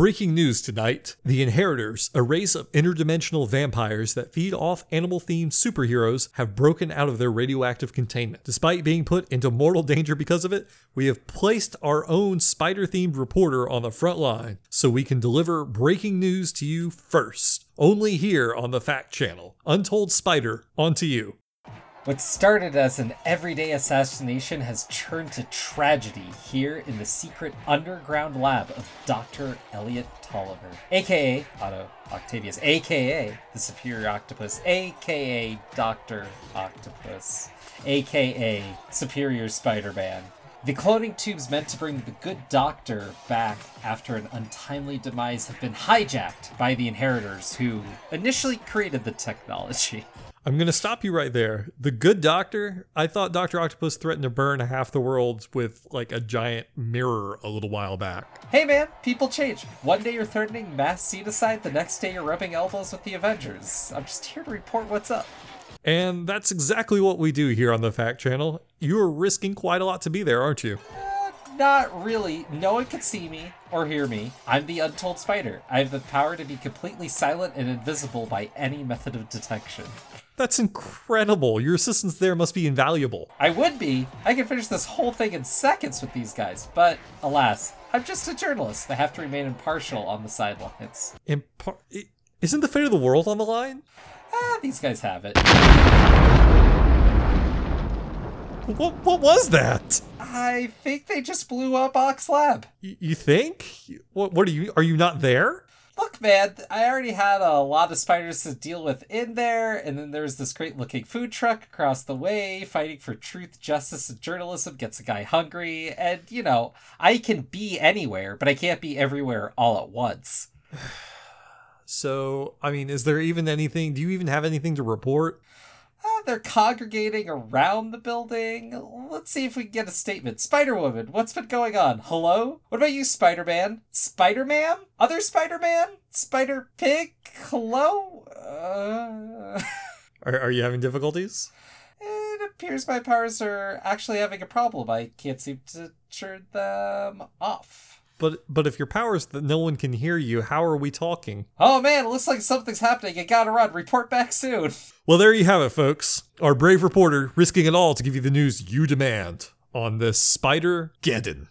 Breaking news tonight The Inheritors, a race of interdimensional vampires that feed off animal themed superheroes, have broken out of their radioactive containment. Despite being put into mortal danger because of it, we have placed our own spider themed reporter on the front line so we can deliver breaking news to you first. Only here on the Fact Channel. Untold Spider, on to you. What started as an everyday assassination has turned to tragedy here in the secret underground lab of Dr. Elliot Tolliver, aka Otto Octavius, aka the Superior Octopus, aka Dr. Octopus, aka Superior Spider Man. The cloning tubes meant to bring the good doctor back after an untimely demise have been hijacked by the inheritors who initially created the technology. I'm going to stop you right there. The good doctor, I thought Dr. Octopus threatened to burn half the world with like a giant mirror a little while back. Hey man, people change. One day you're threatening mass genocide, the next day you're rubbing elbows with the Avengers. I'm just here to report what's up. And that's exactly what we do here on the Fact Channel. You are risking quite a lot to be there, aren't you? Uh, not really. No one can see me or hear me. I'm the Untold Spider. I have the power to be completely silent and invisible by any method of detection. That's incredible. Your assistance there must be invaluable. I would be. I could finish this whole thing in seconds with these guys, but alas, I'm just a journalist. I have to remain impartial on the sidelines. Impar- isn't the fate of the world on the line? Ah, these guys have it. What, what was that? I think they just blew up Ox Lab. Y- you think? What, what are you? Are you not there? look, man, I already had a lot of spiders to deal with in there, and then there's this great looking food truck across the way fighting for truth, justice, and journalism gets a guy hungry, and you know, I can be anywhere, but I can't be everywhere all at once. So, I mean, is there even anything? Do you even have anything to report? Uh, they're congregating around the building. Let's see if we can get a statement. Spider Woman, what's been going on? Hello? What about you, Spider Man? Spider Man? Other Spider Man? Spider Pig? Hello? Uh... are, are you having difficulties? It appears my powers are actually having a problem. I can't seem to turn them off. But but if your powers that no one can hear you, how are we talking? Oh man, it looks like something's happening. I gotta run. Report back soon. Well, there you have it, folks. Our brave reporter risking it all to give you the news you demand on this Spider Geddon.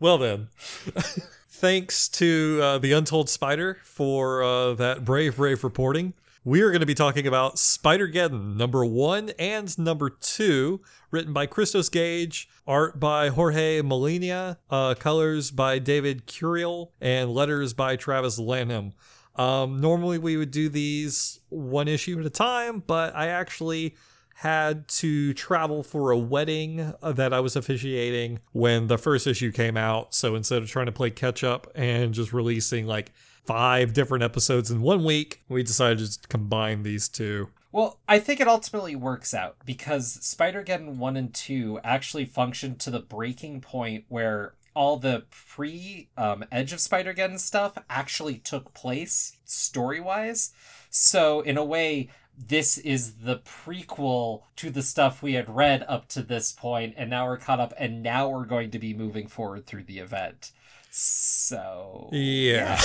Well then, thanks to uh, the Untold Spider for uh, that brave, brave reporting. We are going to be talking about Spider Geddon, number one and number two, written by Christos Gage, art by Jorge Molina, uh, colors by David Curiel, and letters by Travis Lanham. Um, normally we would do these one issue at a time, but I actually had to travel for a wedding that I was officiating when the first issue came out. So instead of trying to play catch up and just releasing like five different episodes in one week, we decided to combine these two. Well, I think it ultimately works out because Spider Geddon 1 and 2 actually function to the breaking point where all the pre um, Edge of Spider Geddon stuff actually took place story wise. So, in a way, this is the prequel to the stuff we had read up to this point, and now we're caught up, and now we're going to be moving forward through the event. So yeah.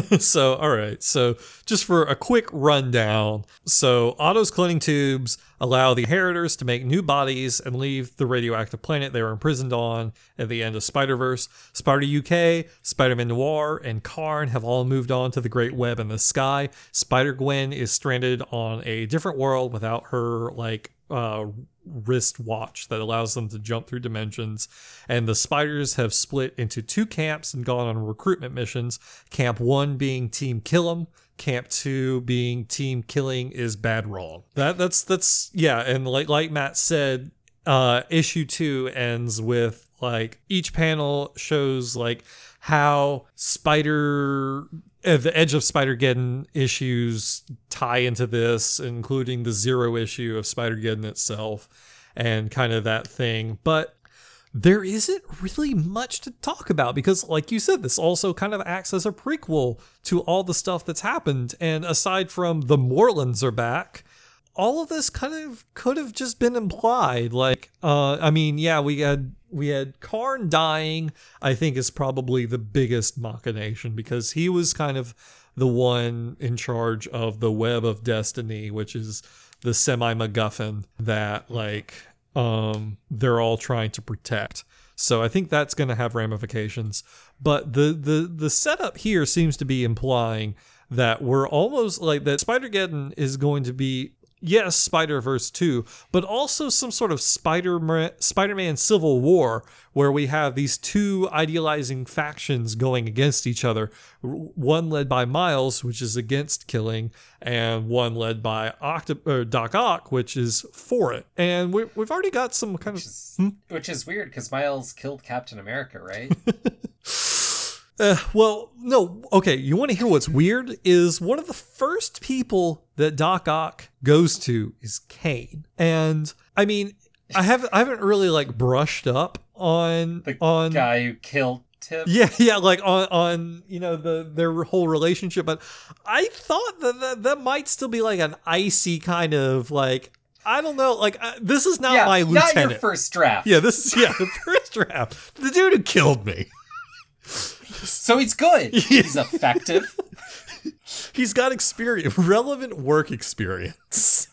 yeah. so all right. So just for a quick rundown. So Otto's cloning tubes allow the inheritors to make new bodies and leave the radioactive planet they were imprisoned on at the end of Spider-Verse. Spider UK, Spider-Man Noir, and Karn have all moved on to the Great Web in the sky. Spider-Gwen is stranded on a different world without her like uh, wrist watch that allows them to jump through dimensions. And the spiders have split into two camps and gone on recruitment missions. Camp one being Team Kill 'em, Camp two being Team Killing is bad wrong. That that's that's yeah, and like like Matt said, uh issue two ends with like each panel shows like how spider Uh, the edge of spider-geddon issues tie into this including the zero issue of spider-geddon itself and kind of that thing. But there isn't really much to talk about because like you said this also kind of acts as a prequel to all the stuff that's happened. And aside from the Morluns are back all of this kind of could have just been implied like uh i mean yeah we had we had karn dying i think is probably the biggest machination because he was kind of the one in charge of the web of destiny which is the semi macguffin that like um they're all trying to protect. So i think that's going to have ramifications. But the the the setup here seems to be implying that we're almost like that Spider-Geddon is going to be yes, Spider Verse 2, but also some sort of Spider Spider Man Civil War where we have these two idealizing factions going against each other. One led by Miles, which is against killing, and one led by Octo- Doc Ock, which is for it. And we, have already got some kind which of. Is, hmm? Which is weird because Miles killed Captain America, right? Uh, well, no. Okay, you want to hear what's weird? Is one of the first people that Doc Ock goes to is Kaine, and I mean, I haven't I haven't really like brushed up on the on guy who killed Tim. Yeah, yeah, like on on you know the their whole relationship, but I thought that that, that might still be like an icy kind of like I don't know. Like uh, this is not yeah, my lieutenant. Not your first draft. Yeah, this is yeah the first draft. The dude who killed me. So he's good. He's effective. He's got experience, relevant work experience.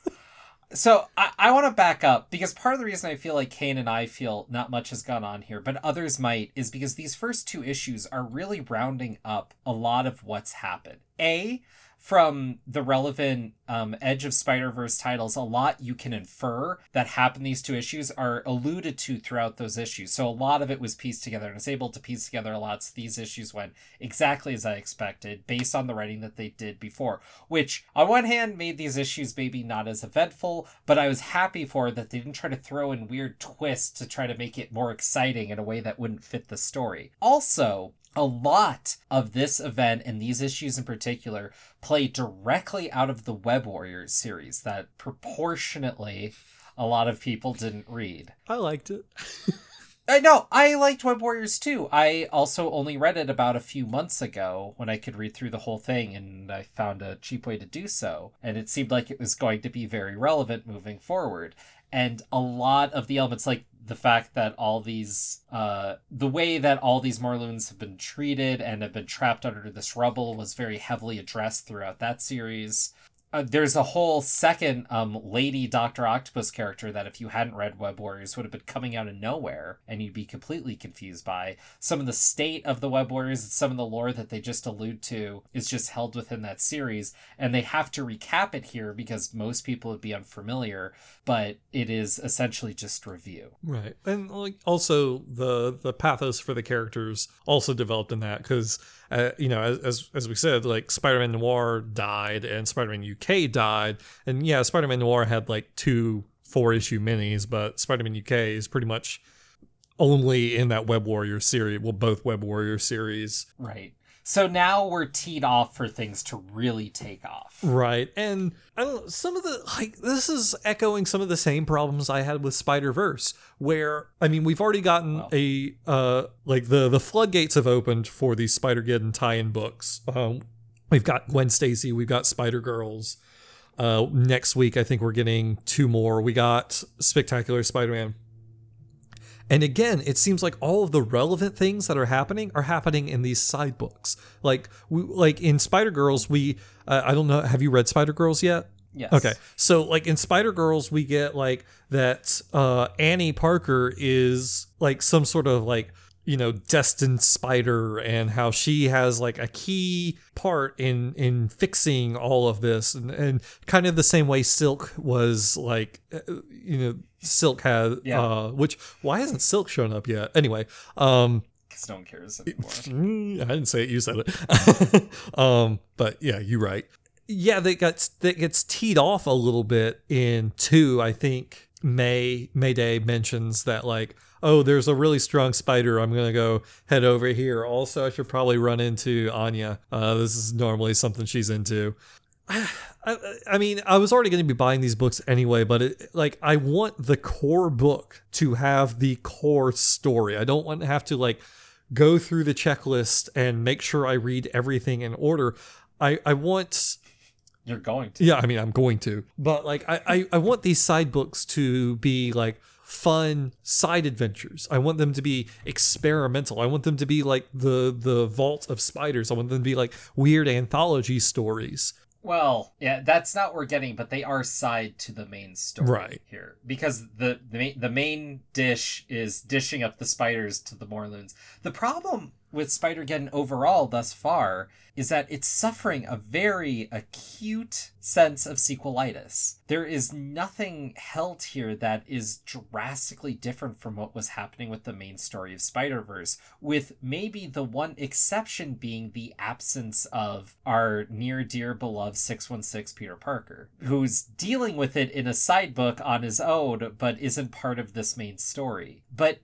so I, I want to back up because part of the reason I feel like Kaine and I feel not much has gone on here, but others might, is because these first two issues are really rounding up a lot of what's happened. A, from the relevant um, Edge of Spider Verse titles, a lot you can infer that happened these two issues are alluded to throughout those issues. So a lot of it was pieced together and was able to piece together a lot. So these issues went exactly as I expected based on the writing that they did before, which on one hand made these issues maybe not as eventful, but I was happy for that they didn't try to throw in weird twists to try to make it more exciting in a way that wouldn't fit the story. Also, a lot of this event and these issues in particular play directly out of the Web Warriors series that proportionately a lot of people didn't read. I liked it. I know, I liked Web Warriors too. I also only read it about a few months ago when I could read through the whole thing and I found a cheap way to do so. And it seemed like it was going to be very relevant moving forward. And a lot of the elements, like the fact that all these uh the way that all these Morluns have been treated and have been trapped under this rubble was very heavily addressed throughout that series uh, there's a whole second um lady Doctor Octopus character that if you hadn't read Web Warriors would have been coming out of nowhere and you'd be completely confused by. Some of the state of the Web Warriors and some of the lore that they just allude to is just held within that series and they have to recap it here because most people would be unfamiliar but it is essentially just review. Right. And like also the the pathos for the characters also developed in that because uh, you know, as, as we said, like Spider-Man Noir died and Spider-Man UK died, and yeah, Spider-Man Noir had like two four issue minis, but Spider-Man UK is pretty much only in that Web Warrior series. Well, both Web Warrior series, right? So now we're teed off for things to really take off. Right. And I don't know, some of the like this is echoing some of the same problems I had with Spider-Verse where I mean we've already gotten well. a uh like the the floodgates have opened for these Spider-Geddon tie-in books. Um we've got Gwen Stacy, we've got Spider-Girls. Uh next week I think we're getting two more. We got Spectacular Spider-Man and again, it seems like all of the relevant things that are happening are happening in these side books. Like we, like in Spider Girls, we uh, I don't know. Have you read Spider Girls yet? Yes. Okay. So like in Spider Girls, we get like that uh, Annie Parker is like some sort of like you know, destined spider and how she has like a key part in in fixing all of this and, and kind of the same way Silk was like uh, you know, Silk had Yeah. uh which why hasn't Silk shown up yet? Anyway, um Because no one cares anymore. Mm, I didn't say it. You said it. um, but yeah, you're right. Yeah, that gets that gets teed off a little bit in two. I think May Mayday mentions that like, oh, there's a really strong spider. I'm gonna go head over here. Also, I should probably run into Anya. Uh, this is normally something she's into. I, I mean, I was already going to be buying these books anyway, but it, like, I want the core book to have the core story. I don't want to have to like go through the checklist and make sure I read everything in order. I, I want You're going to. yeah, I mean, I'm going to, but like, I, I, I want these side books to be like fun side adventures. I want them to be experimental. I want them to be like the the Vault of Spiders. I want them to be like weird anthology stories. Well, yeah, that's not what we're getting, but they are side to the main story Right. here because the the main, the main dish is dishing up the spiders to the Morluns. The problem with Spider-Geddon overall thus far is that it's suffering a very acute sense of sequelitis. There is nothing held here that is drastically different from what was happening with the main story of Spider-Verse, with maybe the one exception being the absence of our near dear beloved 616 Peter Parker, who's dealing with it in a side book on his own, but isn't part of this main story. But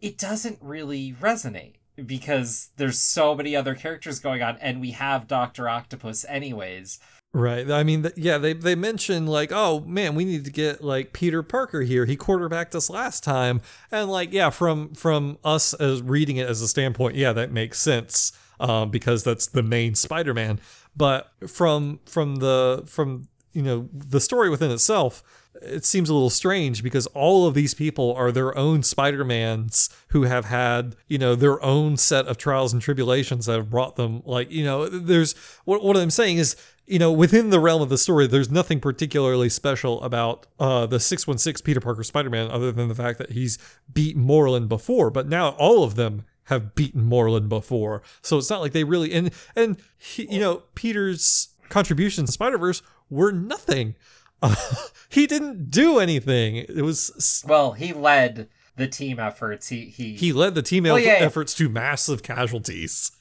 it doesn't really resonate because there's so many other characters going on and we have Dr. Octopus anyways. Right. I mean, yeah, they they mention like, oh man, we need to get like Peter Parker here. He quarterbacked us last time, and like, yeah, from from us as reading it as a standpoint, yeah, that makes sense um, because that's the main Spider-Man. But from from the from you know the story within itself, it seems a little strange because all of these people are their own Spider-Mans who have had, you know, their own set of trials and tribulations that have brought them like, you know, there's what what I'm saying is, you know, within the realm of the story, there's nothing particularly special about uh, the 616 Peter Parker Spider-Man other than the fact that he's beat Morlun before, but now all of them have beaten Morlun before. So it's not like they really and and he, you know, Peter's contributions to Spider-Verse were nothing. Uh, he didn't do anything. It was Well, he led the team efforts. He he, he led the team Well, yeah. efforts to massive casualties.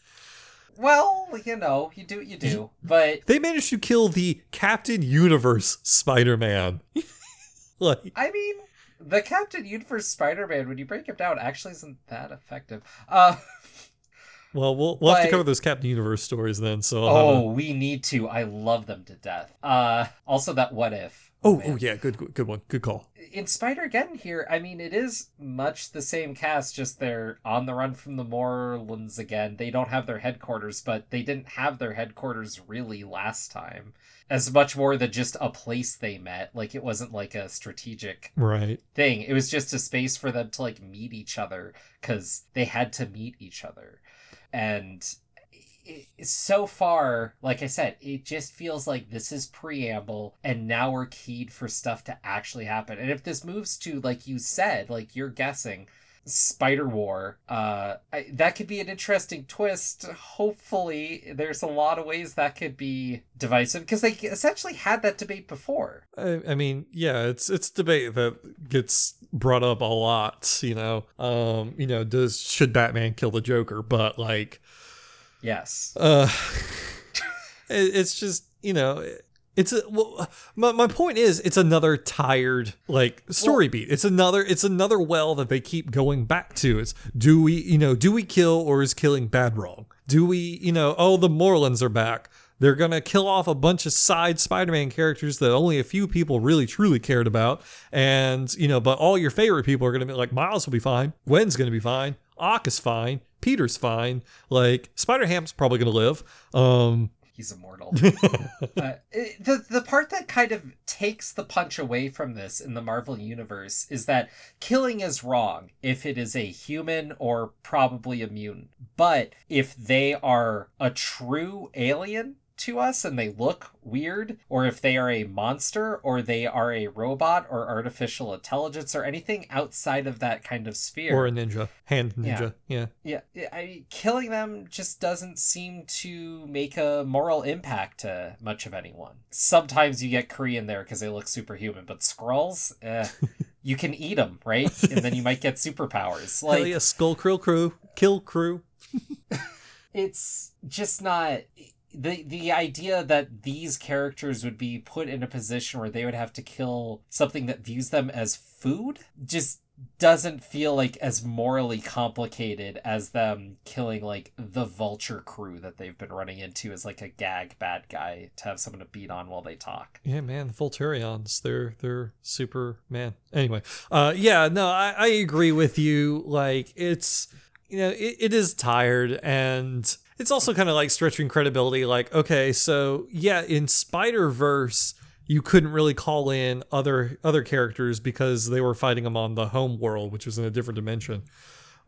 Well, you know, you do what you do. But They managed to kill the Captain Universe Spider-Man. like I mean, the Captain Universe Spider-Man, when you break him down, actually isn't that effective. Uh Well, we'll, we'll have to cover those Captain Universe stories then. So, I'll oh, a- we need to. I love them to death. Uh also that what if. oh, man. oh, yeah, good, good, good one, good call. in Spider Gwen here, I mean, it is much the same cast, just they're on the run from the Morluns again. They don't have their headquarters, but they didn't have their headquarters really last time. As much more than just a place they met. Like, it wasn't like a strategic Right. thing. It was just a space for them to, like, meet each other, because they had to meet each other. And so far, like I said, it just feels like this is preamble, and now we're keyed for stuff to actually happen. And if this moves to, like you said, like you're guessing, Spider War, uh, I, that could be an interesting twist. Hopefully, there's a lot of ways that could be divisive because they essentially had that debate before. I, I mean, yeah, it's it's debate that gets brought up a lot. You know, um, you know, does should Batman kill the Joker? But like, Yes. uh, it, it's just you know. It's a well, my, my point is it's another tired like story beat. It's another it's another well that they keep going back to. It's do we you know do we kill or is killing bad wrong? Do we you know oh the Morluns are back. They're gonna kill off a bunch of side Spider-Man characters that only a few people really truly cared about, and you know, but all your favorite people are gonna be like Miles will be fine, Gwen's gonna be fine, Ock is fine, Peter's fine, like Spider Ham's probably gonna live. Um, He's immortal. uh, it- the the part that kind of takes the punch away from this in the Marvel universe is that killing is wrong if it is a human or probably a mutant, But if they are a true alien, to us and they look weird, or if they are a monster, or they are a robot, or artificial intelligence, or anything outside of that kind of sphere. Or a ninja, hand ninja. Yeah. Yeah, yeah, I, killing them just doesn't seem to make a moral impact to much of anyone. Sometimes you get Korean there because they look superhuman, but Skrulls, eh, you can eat them, right? And then you might get superpowers. Like, Hell yeah, Skrull Kill Krew, kill crew. it's just not the the idea that these characters would be put in a position where they would have to kill something that views them as food just doesn't feel like as morally complicated as them killing like the vulture crew that they've been running into as like a gag bad guy to have someone to beat on while they talk. Yeah, man, the Vulturions, they're they're super man. Anyway, uh yeah, no, I, I agree with you. Like it's you know, it, it is tired and it's also kind of like stretching credibility like okay so yeah in spider verse you couldn't really call in other other characters because they were fighting them on the home world which was in a different dimension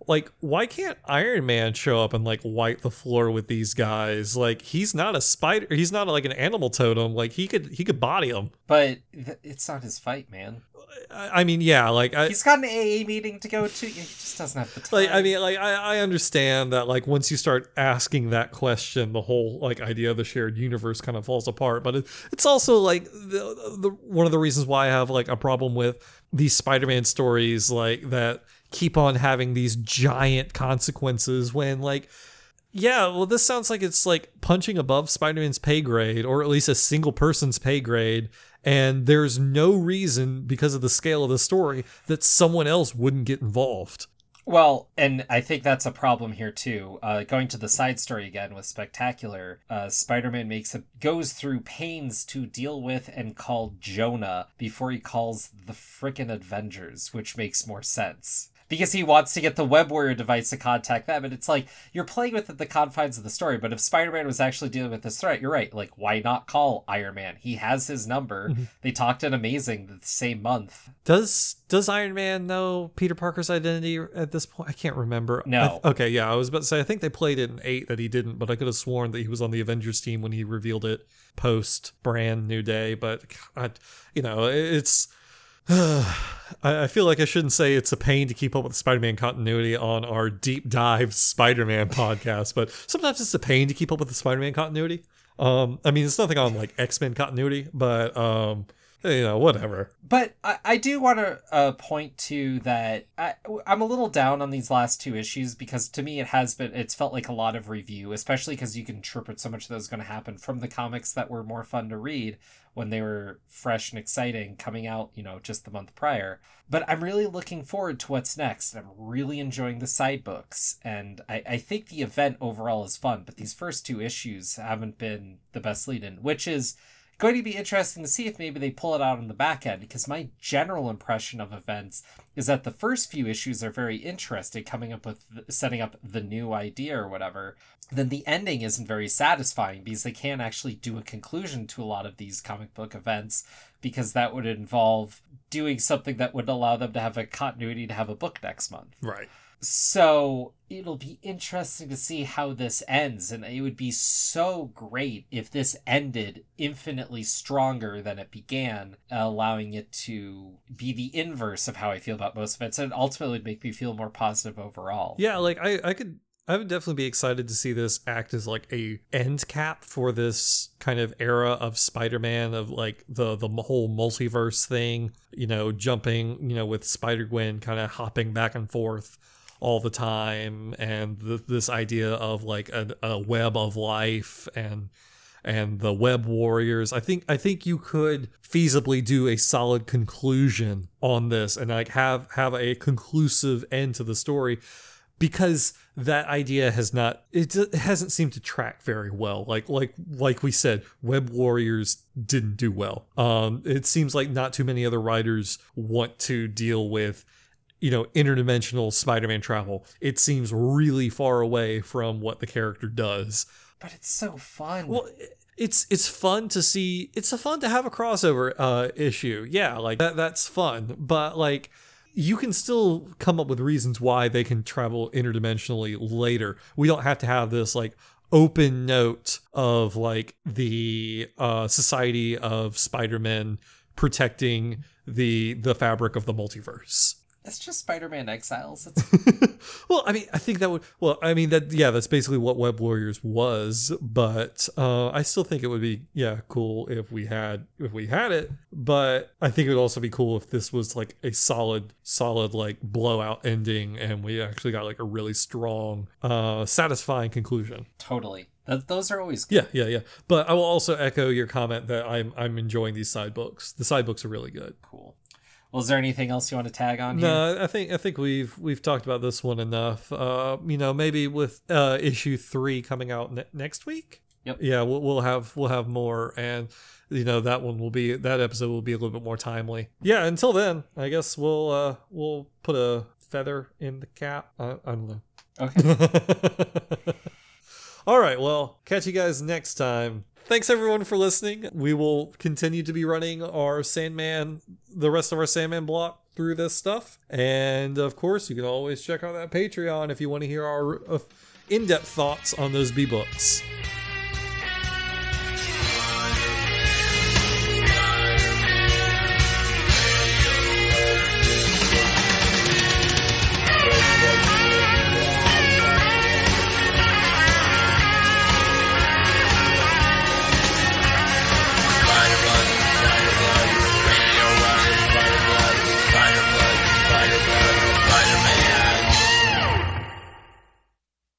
like why can't iron man show up and like wipe the floor with these guys like he's not a spider he's not like an animal totem like he could he could body them But th- it's not his fight, man. i, I mean yeah like I, He's got an AA meeting to go to. He just doesn't have the time. like i mean like I, I understand that like once you start asking that question the whole like idea of the shared universe kind of falls apart but it, it's also like the, the one of the reasons why i have like a problem with these spider-man stories like that keep on having these giant consequences when like yeah, well, this sounds like it's like punching above Spider Man's pay grade, or at least a single person's pay grade. And there's no reason, because of the scale of the story, that someone else wouldn't get involved. Well, and I think that's a problem here too. Uh, going to the side story again with Spectacular, uh, Spider-Man makes a goes through pains to deal with and call Jonah before he calls the frickin' Avengers, which makes more sense. Because he wants to get the web warrior device to contact them, and it's like you're playing with the confines of the story. But if Spider-Man was actually dealing with this threat, you're right. Like, why not call Iron Man? He has his number. Mm-hmm. They talked in Amazing the same month. Does Does Iron Man know Peter Parker's identity at this point? I can't remember. No. Th- okay, yeah, I was about to say I think they played it in eight that he didn't, but I could have sworn that he was on the Avengers team when he revealed it post brand new day. But God, you know, it's. I feel like I shouldn't say it's a pain to keep up with Spider-Man continuity on our deep dive Spider-Man podcast, but sometimes it's a pain to keep up with the Spider-Man continuity. Um, I mean, it's nothing on like X-Men continuity, but um, you know, whatever. But I, I do want to uh, point to that I, I'm a little down on these last two issues because to me it has been it's felt like a lot of review, especially because you can interpret so much of those going to happen from the comics that were more fun to read when they were fresh and exciting coming out, you know, just the month prior. But I'm really looking forward to what's next. I'm really enjoying the side books, and I, I think the event overall is fun. But these first two issues haven't been the best lead in, which is going to be interesting to see if maybe they pull it out on the back end because my general impression of events is that the first few issues are very interesting coming up with setting up the new idea or whatever then the ending isn't very satisfying because they can't actually do a conclusion to a lot of these comic book events because that would involve doing something that would allow them to have a continuity to have a book next month Right. So it'll be interesting to see how this ends, and it would be so great if this ended infinitely stronger than it began, allowing it to be the inverse of how I feel about most events, and ultimately would make me feel more positive overall. Yeah, like I, I could I would definitely be excited to see this act as like a end cap for this kind of era of Spider-Man of like the the whole multiverse thing, you know, jumping, you know, with Spider-Gwen kind of hopping back and forth all the time and th- this idea of like a, a web of life and and the web warriors. I think i think you could feasibly do a solid conclusion on this and like have have a conclusive end to the story because that idea has not it it hasn't seemed to track very well. Like like like we said web warriors didn't do well. Um it seems like not too many other writers want to deal with you know interdimensional spider-man travel it seems really far away from what the character does But it's so fun. well it's it's fun to see it's a fun to have a crossover uh issue yeah like that that's fun but like you can still come up with reasons why they can travel interdimensionally later we don't have to have this like open note of like the uh, Society of Spider-Man protecting the the fabric of the multiverse. It's just Spider-Man Exiles. It's well, I mean, I think that would. Well, I mean that. Yeah, that's basically what Web Warriors was. But uh, I still think it would be yeah cool if we had if we had it. But I think it would also be cool if this was like a solid solid like blowout ending, and we actually got like a really strong, uh, satisfying conclusion. totally. Th- those are always good. Yeah, yeah, yeah. But I will also echo your comment that I'm I'm enjoying these side books. The side books are really good. cool. Well, is there anything else you want to tag on here? No, I think I think we've we've talked about this one enough. Uh, you know, maybe with uh, issue three coming out ne- next week. Yep. Yeah, we'll, we'll have we'll have more, and you know that one will be that episode will be a little bit more timely. Yeah. Until then, I guess we'll uh we'll put a feather in the cap. I, I don't know. Okay. All right. Well, catch you guys next time. Thanks everyone for listening. We will continue to be running our Sandman, the rest of our Sandman block through this stuff. And of course, you can always check out that Patreon if you want to hear our uh, in depth thoughts on those B books.